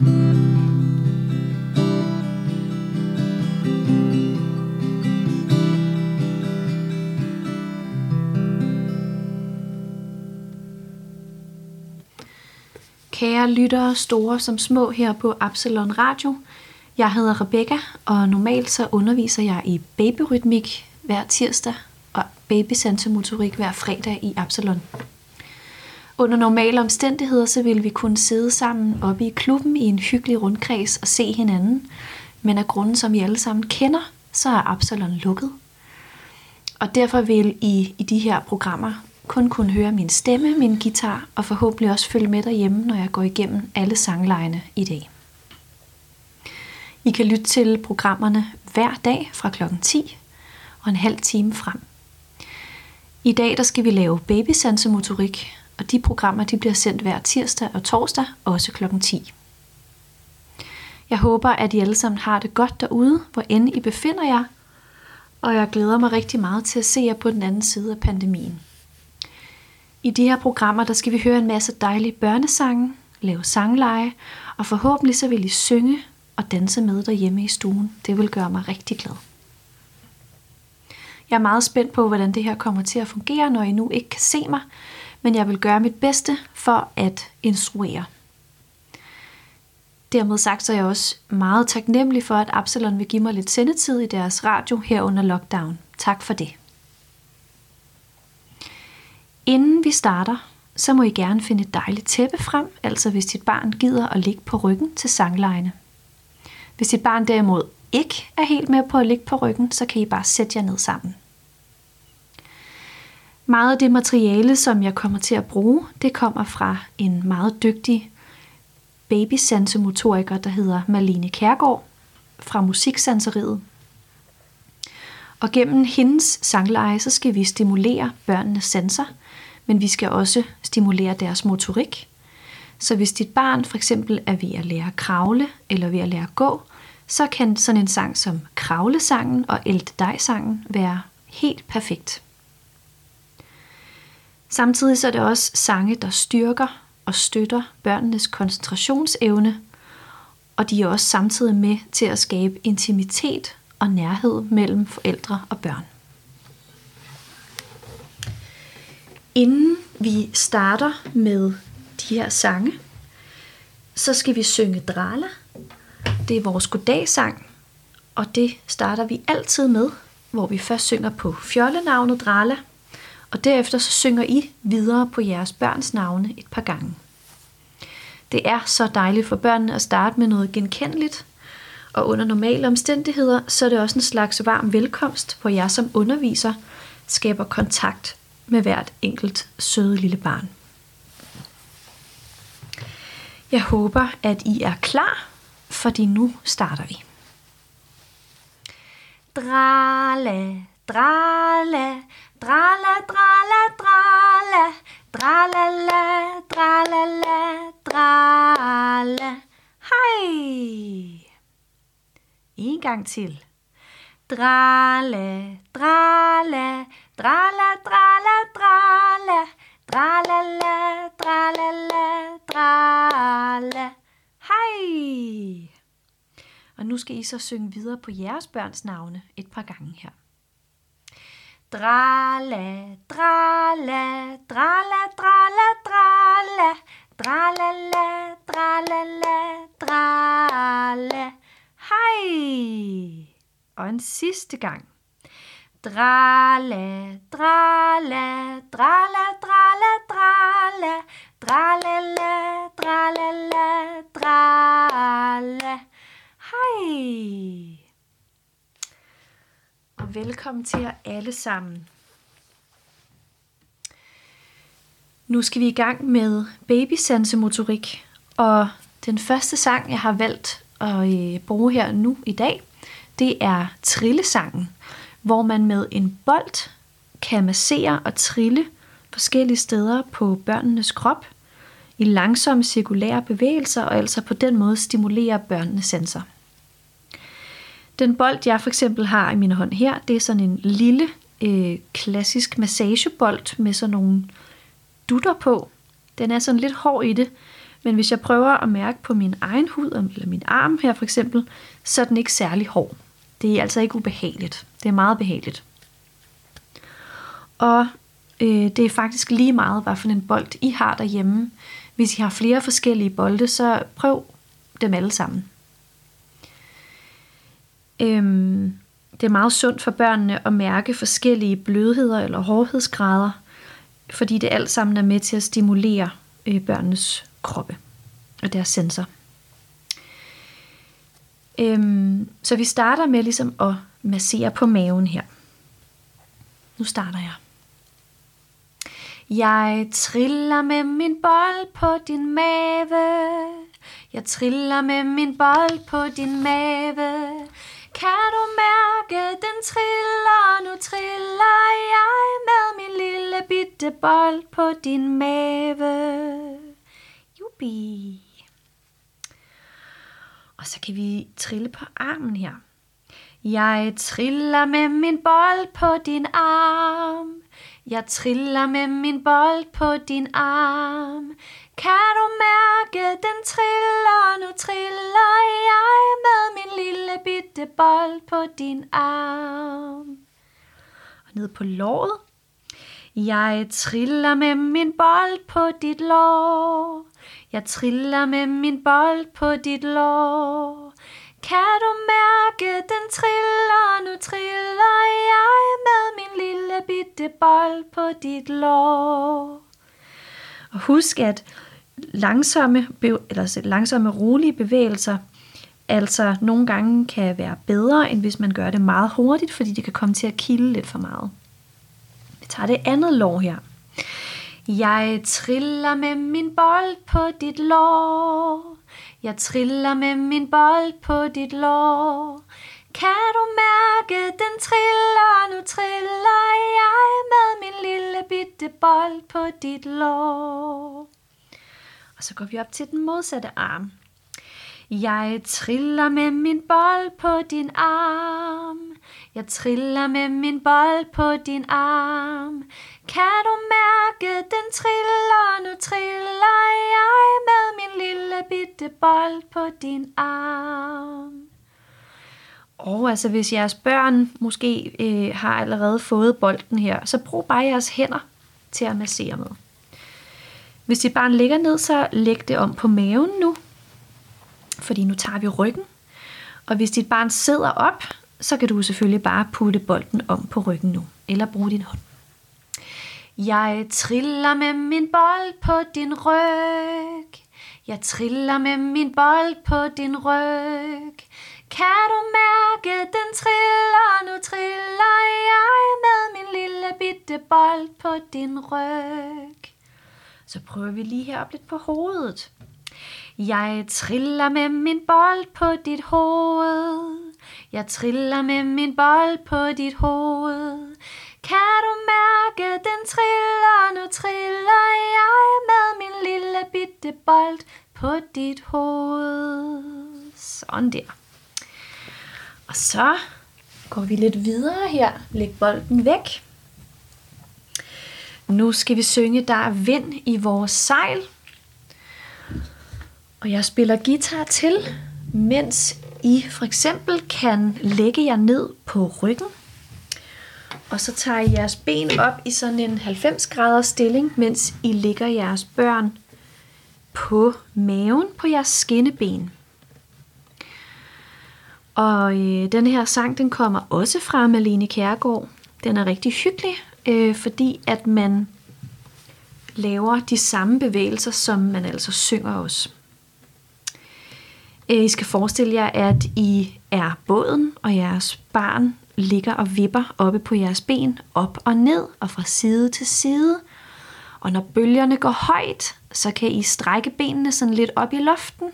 Kære lyttere, store som små her på Absalon Radio. Jeg hedder Rebecca, og normalt så underviser jeg i babyrytmik hver tirsdag og babysansemotorik hver fredag i Absalon. Under normale omstændigheder, så ville vi kunne sidde sammen oppe i klubben i en hyggelig rundkreds og se hinanden. Men af grunden, som I alle sammen kender, så er Absalon lukket. Og derfor vil I i de her programmer kun kunne høre min stemme, min guitar og forhåbentlig også følge med derhjemme, når jeg går igennem alle sanglejene i dag. I kan lytte til programmerne hver dag fra klokken 10 og en halv time frem. I dag der skal vi lave babysansemotorik, og de programmer de bliver sendt hver tirsdag og torsdag, også klokken 10. Jeg håber, at I alle sammen har det godt derude, hvor end I befinder jer, og jeg glæder mig rigtig meget til at se jer på den anden side af pandemien. I de her programmer, der skal vi høre en masse dejlige børnesange, lave sangleje, og forhåbentlig så vil I synge og danse med derhjemme i stuen. Det vil gøre mig rigtig glad. Jeg er meget spændt på, hvordan det her kommer til at fungere, når I nu ikke kan se mig, men jeg vil gøre mit bedste for at instruere. Dermed sagt så er jeg også meget taknemmelig for, at Absalon vil give mig lidt sendetid i deres radio her under lockdown. Tak for det. Inden vi starter, så må I gerne finde et dejligt tæppe frem, altså hvis dit barn gider at ligge på ryggen til sanglejene. Hvis dit barn derimod ikke er helt med på at ligge på ryggen, så kan I bare sætte jer ned sammen. Meget af det materiale, som jeg kommer til at bruge, det kommer fra en meget dygtig babysansemotoriker, der hedder Malene Kærgaard fra Musiksanseriet. Og gennem hendes sangleje, så skal vi stimulere børnenes sanser, men vi skal også stimulere deres motorik. Så hvis dit barn for eksempel er ved at lære at kravle eller ved at lære at gå, så kan sådan en sang som Kravlesangen og Elt dig-sangen være helt perfekt. Samtidig så er det også sange, der styrker og støtter børnenes koncentrationsevne, og de er også samtidig med til at skabe intimitet og nærhed mellem forældre og børn. Inden vi starter med de her sange, så skal vi synge Drala. Det er vores goddagsang, og det starter vi altid med, hvor vi først synger på fjollenavnet Drala, og derefter så synger I videre på jeres børns navne et par gange. Det er så dejligt for børnene at starte med noget genkendeligt, og under normale omstændigheder, så er det også en slags varm velkomst, hvor jeg som underviser skaber kontakt med hvert enkelt søde lille barn. Jeg håber, at I er klar, fordi nu starter vi. Drale, drale, drale, drale, drale, dralala, dralala, drale. Hej! En gang til. Drale, drale, drala, drala, drala, dralala, dralala, drala. Hej! Og nu skal I så synge videre på jeres børns navne et par gange her. Drala, drala, drala, drala, drala, drala, drala, drala. Hej! Og en sidste gang. Drala, drala, drala, drala, drala, drala, drala, drala. Hej! Og velkommen til jer alle sammen. Nu skal vi i gang med babysansemotorik, og den første sang, jeg har valgt at øh, bruge her nu i dag, det er trillesangen, hvor man med en bold kan massere og trille forskellige steder på børnenes krop i langsomme cirkulære bevægelser, og altså på den måde stimulere børnenes sanser. Den bold, jeg for eksempel har i min hånd her, det er sådan en lille øh, klassisk massagebold med sådan nogle dutter på. Den er sådan lidt hård i det, Men hvis jeg prøver at mærke på min egen hud, eller min arm her for eksempel, så er den ikke særlig hård. Det er altså ikke ubehageligt. Det er meget behageligt. Og øh, det er faktisk lige meget, hvad for en bold I har derhjemme. Hvis I har flere forskellige bolde, så prøv dem alle sammen. Øhm, det er meget sundt for børnene at mærke forskellige blødheder eller hårdhedsgrader, fordi det alt sammen er med til at stimulere øh, børnenes kroppe og deres sensor. Øhm, så vi starter med ligesom at massere på maven her. Nu starter jeg. Jeg triller med min bold på din mave. Jeg triller med min bold på din mave. Kan du mærke, den triller? Nu triller jeg med min lille bitte bold på din mave. Jubi. Og så kan vi trille på armen her. Jeg triller med min bold på din arm. Jeg triller med min bold på din arm. Kan du mærke, den triller? Nu triller jeg med min lille bitte bold på din arm. Og ned på låret. Jeg triller med min bold på dit lår. Jeg triller med min bold på dit lår. Kan du mærke, den triller? Nu triller jeg med min lille bitte bold på dit lår. Og husk, at langsomme, eller langsomme rolige bevægelser altså nogle gange kan være bedre, end hvis man gør det meget hurtigt, fordi det kan komme til at kilde lidt for meget. Vi tager det andet lov her. Jeg triller med min bold på dit lår. Jeg triller med min bold på dit lår. Kan du mærke, den triller? Nu triller jeg med min lille bitte bold på dit lår. Og så går vi op til den modsatte arm. Jeg triller med min bold på din arm. Jeg triller med min bold på din arm. Kan du mærke, den triller? Nu triller jeg med min lille bitte bold på din arm. Og altså hvis jeres børn måske øh, har allerede fået bolden her, så brug bare jeres hænder til at massere med. Hvis dit barn ligger ned, så læg det om på maven nu, fordi nu tager vi ryggen. Og hvis dit barn sidder op, så kan du selvfølgelig bare putte bolden om på ryggen nu, eller bruge din hånd. Jeg triller med min bold på din ryg. Jeg triller med min bold på din ryg. Kan du mærke, den triller? Nu triller jeg med min lille bitte bold på din ryg. Så prøver vi lige heroppe lidt på hovedet. Jeg triller med min bold på dit hoved. Jeg triller med min bold på dit hoved. Kan du mærke, den triller? Nu triller jeg med min lille bitte bold på dit hoved. Sådan der. Og så går vi lidt videre her. Læg bolden væk. Nu skal vi synge Der er vind i vores sejl. Og jeg spiller guitar til, mens I for eksempel kan lægge jer ned på ryggen. Og så tager I jeres ben op i sådan en 90 graders stilling, mens I ligger jeres børn på maven på jeres skinneben. Og øh, den her sang, den kommer også fra Malene Kærgaard. Den er rigtig hyggelig, øh, fordi at man laver de samme bevægelser, som man altså synger også. Øh, I skal forestille jer, at I er båden, og jeres barn ligger og vipper oppe på jeres ben, op og ned og fra side til side. Og når bølgerne går højt, så kan I strække benene sådan lidt op i luften.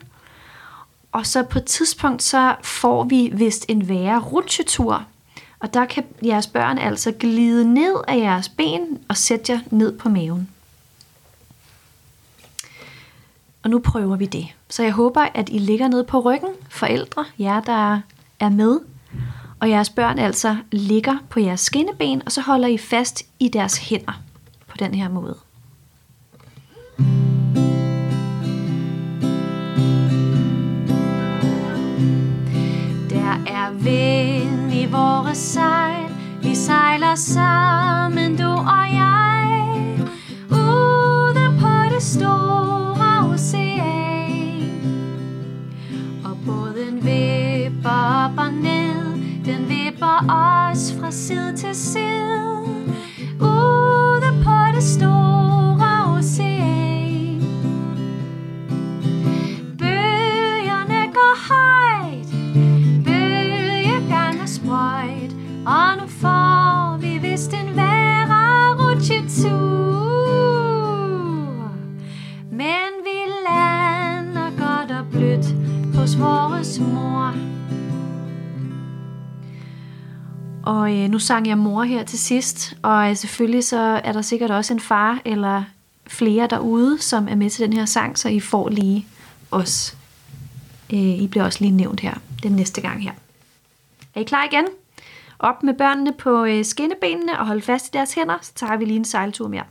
Og så på et tidspunkt, så får vi vist en værre rutsjetur. Og der kan jeres børn altså glide ned af jeres ben og sætte jer ned på maven. Og nu prøver vi det. Så jeg håber, at I ligger ned på ryggen, forældre, jer der er med, og jeres børn altså ligger på jeres skinneben, og så holder I fast i deres hænder på den her måde. Er vind i vores sejl. Vi sejler sammen, du og jeg. Ude på det store ocean. Og båden vipper op og ned. Den vipper os fra side til side. Ude på det store Og øh, nu sang jeg mor her til sidst, og øh, selvfølgelig så er der sikkert også en far eller flere derude, som er med til den her sang, så I får lige os. Øh, I bliver også lige nævnt her den næste gang her. Er I klar igen? Op med børnene på øh, skinnebenene og hold fast i deres hænder, så tager vi lige en sejltur mere.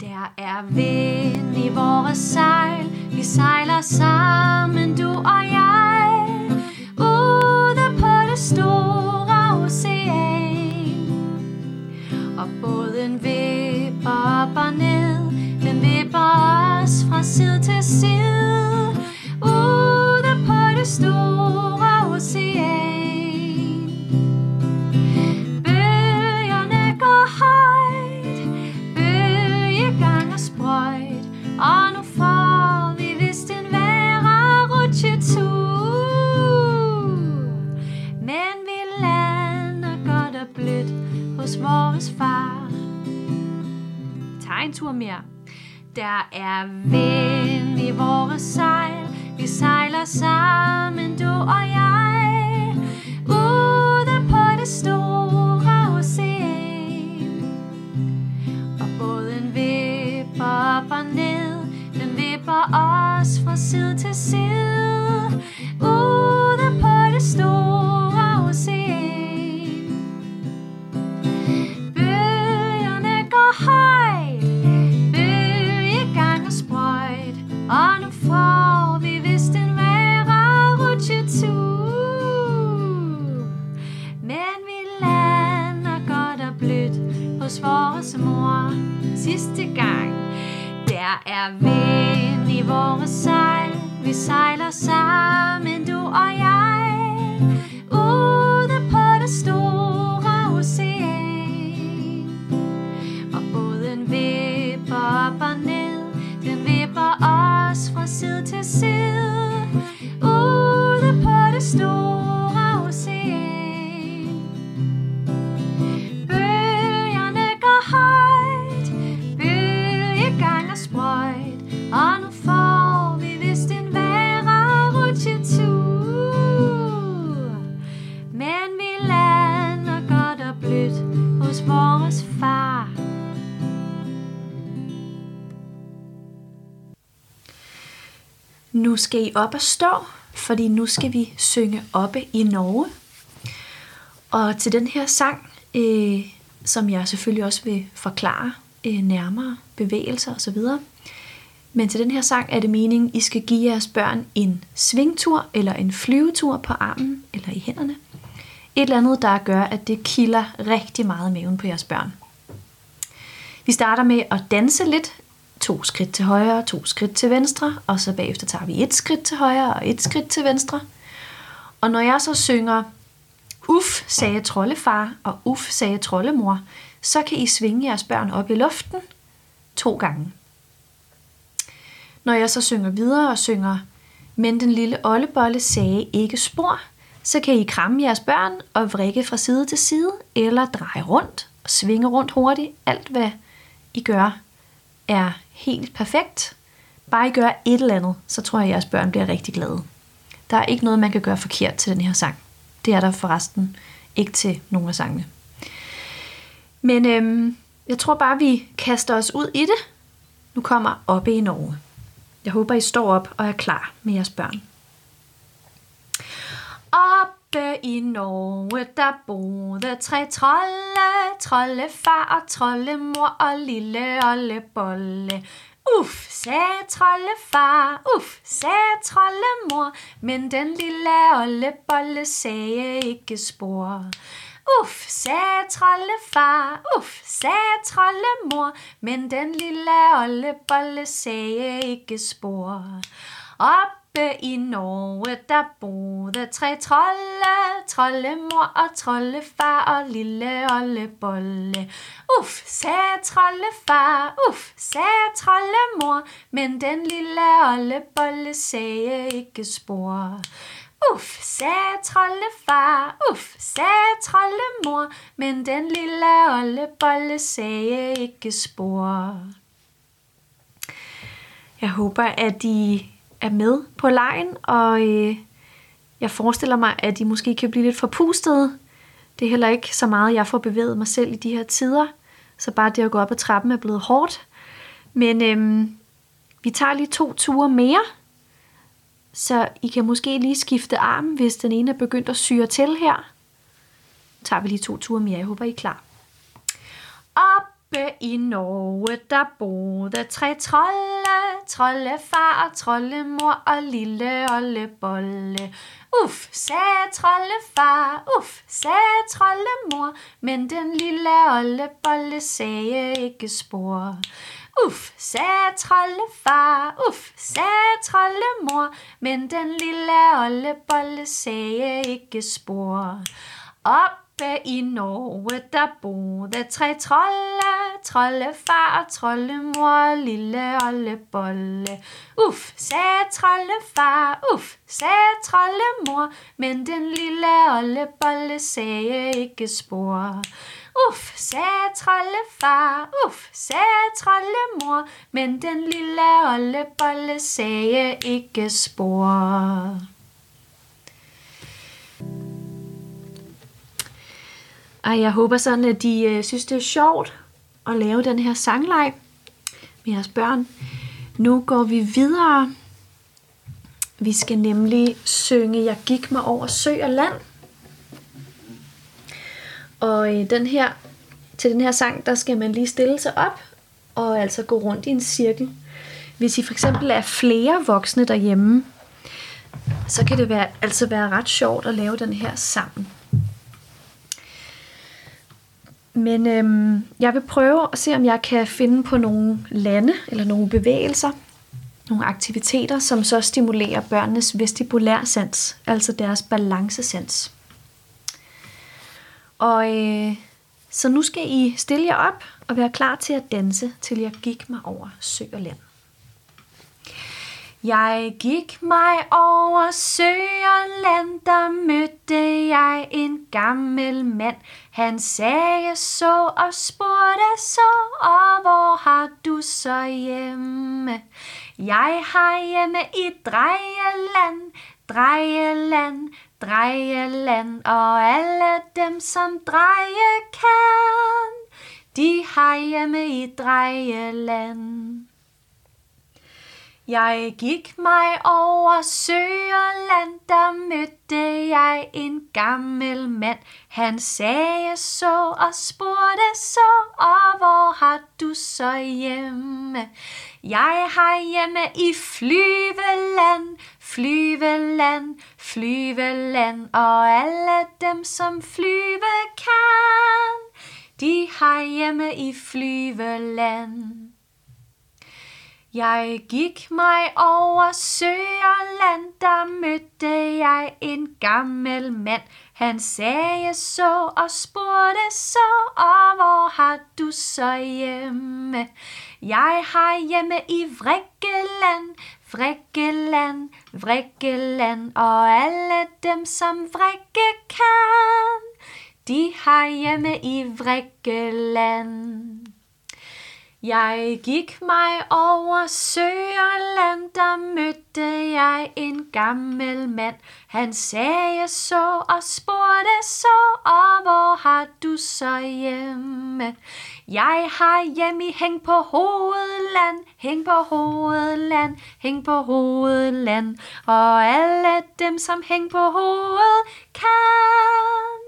Der er vind i vores sejl, vi sejler sammen, du og jeg, ude på det store ocean. Mere. Der er vind i vores sejl, vi sejler sammen, du og jeg, ude på det store ocean. Og båden vipper op og ned, den vipper os fra side til side, Nu skal I op og stå, fordi nu skal vi synge oppe i Norge. Og til den her sang, øh, som jeg selvfølgelig også vil forklare øh, nærmere, bevægelser osv., men til den her sang er det meningen, I skal give jeres børn en svingtur eller en flyvetur på armen eller i hænderne. Et eller andet, der gør, at det kilder rigtig meget maven på jeres børn. Vi starter med at danse lidt. To skridt til højre, to skridt til venstre, og så bagefter tager vi et skridt til højre og et skridt til venstre. Og når jeg så synger, uff, sagde troldefar, og uff, sagde troldemor, så kan I svinge jeres børn op i luften to gange. Når jeg så synger videre og synger, men den lille ollebolle sagde ikke spor, så kan I kramme jeres børn og vrikke fra side til side, eller dreje rundt og svinge rundt hurtigt. Alt hvad I gør er helt perfekt. Bare I gør et eller andet, så tror jeg, at jeres børn bliver rigtig glade. Der er ikke noget, man kan gøre forkert til den her sang. Det er der forresten ikke til nogen af sangene. Men øhm, jeg tror bare, vi kaster os ud i det. Nu kommer oppe i Norge. Jeg håber, I står op og er klar med jeres børn. Oppe i Norge, der boede tre trolde, troldefar og troldemor og lille ollebolle. Uff, sagde troldefar, uff, sagde troldemor, men den lille ollebolle sagde ikke spor. Uff, sagde troldefar, uff, sagde trollemor, men den lille ollebolle sagde ikke spor. Op Oppe i Norge, der boede tre trolde, trollemor og troldefar og lille ollebolle. Uff, sagde troldefar, uff, sagde trollemor, men den lille ollebolle sagde ikke spor. Uff, sagde troldefar, uff, sagde trollemor, men den lille ollebolle sagde ikke spor. Jeg håber, at I er med på lejen, og øh, jeg forestiller mig, at de måske kan blive lidt forpustede. Det er heller ikke så meget, jeg får bevæget mig selv i de her tider, så bare det at gå op ad trappen er blevet hårdt. Men øh, vi tager lige to ture mere, så I kan måske lige skifte armen, hvis den ene er begyndt at syre til her. Så tager vi lige to ture mere. Jeg håber, I er klar. Oppe i Norge, der boede tre trolde, troldefar og trollemor og lille ollebolle. Uff, sagde troldefar, uff, sagde troldemor, men den lille ollebolle sagde ikke spor. Uff, sagde troldefar, uff, sagde troldemor, men den lille ollebolle sagde ikke spor. Op Oppe i Norge, der boede tre trolde, troldefar og trollemor, lille ollebolle. Uff, sagde troldefar, uff, sagde trollemor, men den lille ollebolle sagde ikke spor. Uff, sagde troldefar, uff, sagde trollemor, men den lille ollebolle sagde ikke spor. Ej, jeg håber sådan, at de øh, synes, det er sjovt at lave den her sangleg med jeres børn. Nu går vi videre. Vi skal nemlig synge Jeg gik mig over sø og land. Og øh, den her, til den her sang, der skal man lige stille sig op og altså gå rundt i en cirkel. Hvis I for eksempel er flere voksne derhjemme, så kan det være, altså være ret sjovt at lave den her sammen. Men øhm, jeg vil prøve at se, om jeg kan finde på nogle lande eller nogle bevægelser, nogle aktiviteter, som så stimulerer børnenes vestibulærsans, altså deres balancesans. Og øh, så nu skal I stille jer op og være klar til at danse, til jeg gik mig over sø og land. Jeg gik mig over sø og land, der gammel mand. Han sagde så og spurgte så, og hvor har du så hjemme? Jeg har hjemme i Drejeland, Drejeland, Drejeland, og alle dem, som dreje kan, de har hjemme i Drejeland. Jeg gik mig over søerland, der mødte jeg en gammel mand. Han sagde så og spurgte så, og hvor har du så hjemme? Jeg har hjemme i flyveland, flyveland, flyveland, og alle dem, som flyve kan, de har hjemme i flyveland. Jeg gik mig over sø land, der mødte jeg en gammel mand. Han sagde så og spurgte så, og hvor har du så hjemme? Jeg har hjemme i Vrikkeland, Vrikkeland, Vrikkeland, og alle dem, som vrikke kan, de har hjemme i Vrikkeland. Jeg gik mig over søerland, land, der mødte jeg en gammel mand. Han sagde så og spurgte så, og hvor har du så hjemme? Jeg har hjemme i Hæng på Hovedland, Hæng på Hovedland, Hæng på Hovedland. Og alle dem, som hæng på hovedet, kan.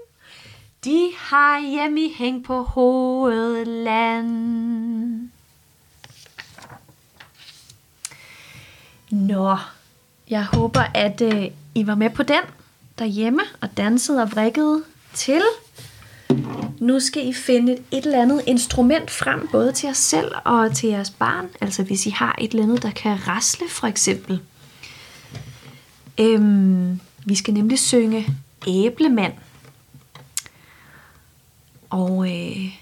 De har hjemme i Hæng på Hovedland. Nå, jeg håber, at øh, I var med på den derhjemme og dansede og vrikkede til. Nu skal I finde et eller andet instrument frem, både til jer selv og til jeres barn. Altså hvis I har et eller andet, der kan rasle for eksempel. Øhm, vi skal nemlig synge Æblemand. Og øh,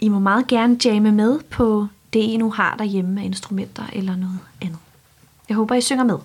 I må meget gerne jamme med på det, I nu har derhjemme af instrumenter eller noget andet. Jeg håber, I synger med.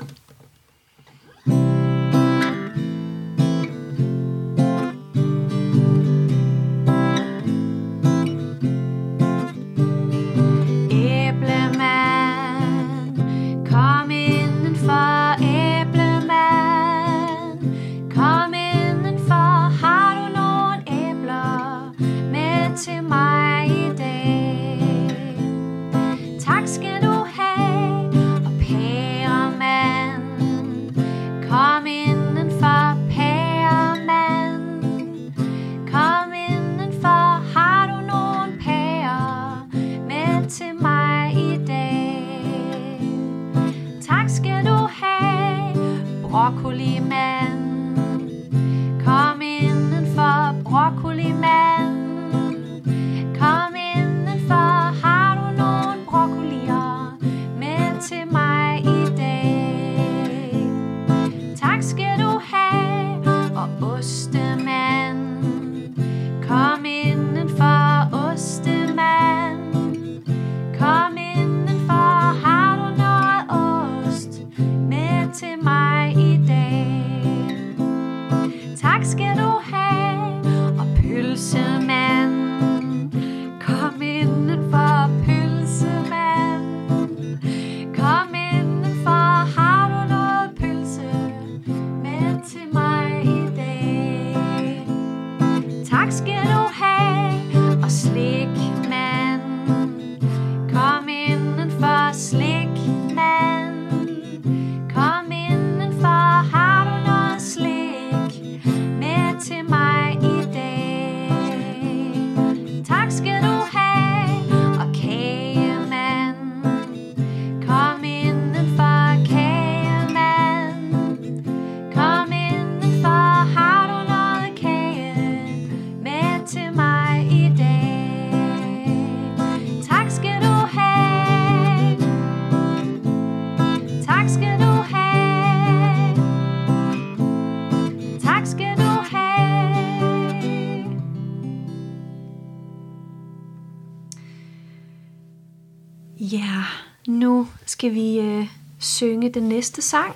Ja, nu skal vi øh, synge den næste sang.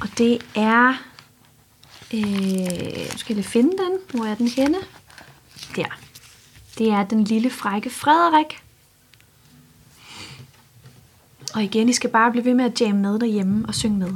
Og det er... Øh, nu skal jeg finde den. Hvor er den henne? Der. Det er den lille frække Frederik. Og igen, I skal bare blive ved med at jamme med derhjemme og synge med.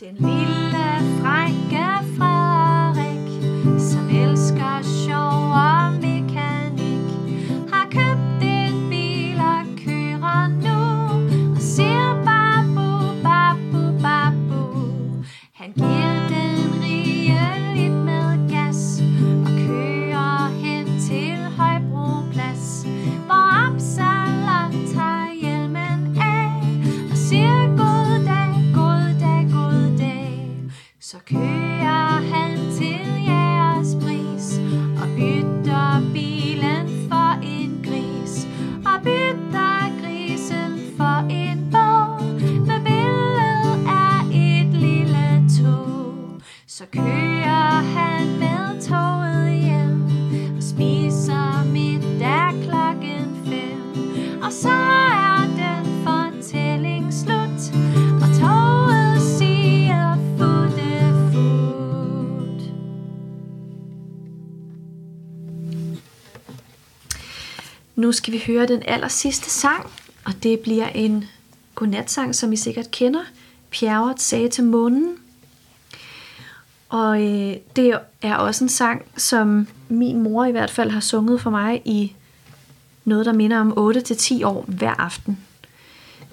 Den lille frække fra nu skal vi høre den aller sidste sang, og det bliver en godnatsang, som I sikkert kender. Pjerret sagde til månen. Og øh, det er også en sang, som min mor i hvert fald har sunget for mig i noget, der minder om 8-10 år hver aften.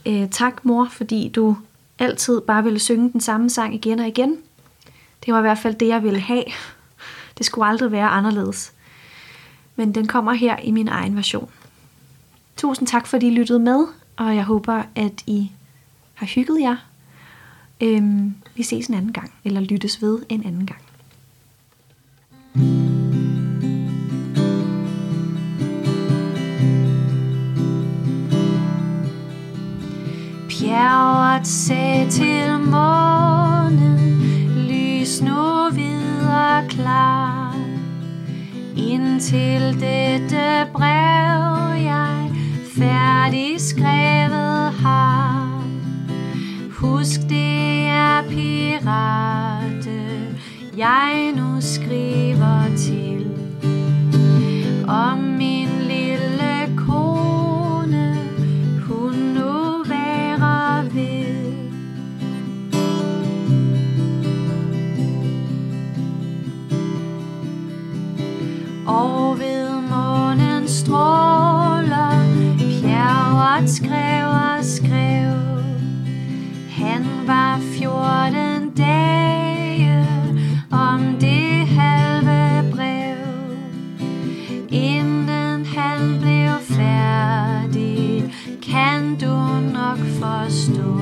Øh, tak mor, fordi du altid bare ville synge den samme sang igen og igen. Det var i hvert fald det, jeg ville have. Det skulle aldrig være anderledes. Men den kommer her i min egen version. Tusind tak, fordi I lyttede med, og jeg håber, at I har hygget jer. Øhm, vi ses en anden gang, eller lyttes ved en anden gang. Bjerget sagde til månen, lys nu videre klar. Indtil dette brev de skrevet har. Husk det er pirate, jeg nu skriver til. Om story.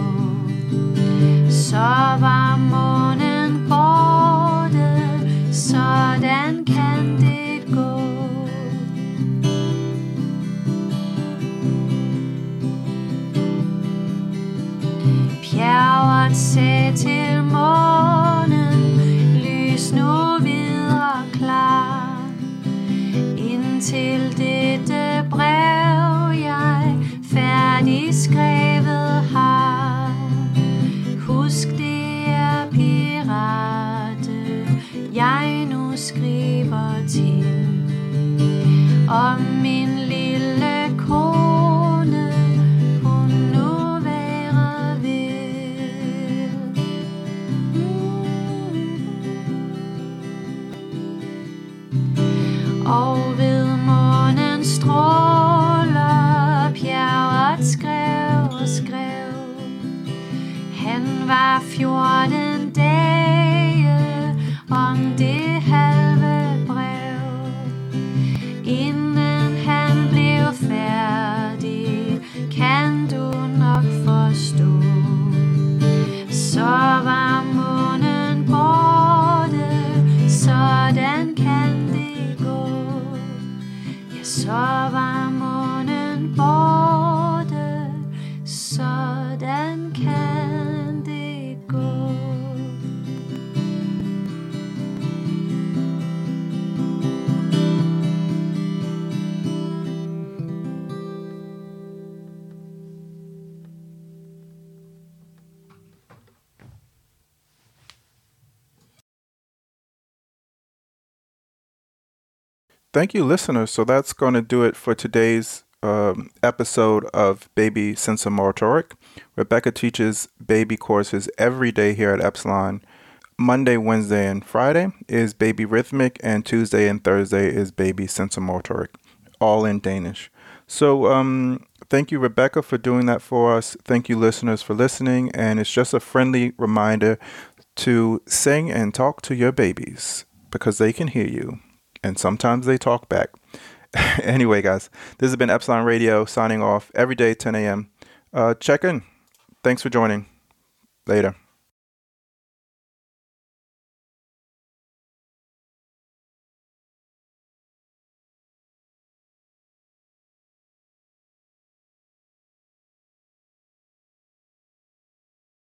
Og ved månens stråler, bjerget skrev og skrev. Han var 14 Thank you, listeners. So that's going to do it for today's um, episode of Baby Sensomotoric. Rebecca teaches baby courses every day here at Epsilon. Monday, Wednesday, and Friday is Baby Rhythmic, and Tuesday and Thursday is Baby Sensomotoric, all in Danish. So, um, thank you, Rebecca, for doing that for us. Thank you, listeners, for listening. And it's just a friendly reminder to sing and talk to your babies because they can hear you and sometimes they talk back. anyway, guys, this has been Epsilon Radio signing off every day, 10 a.m. Uh, check in. Thanks for joining. Later.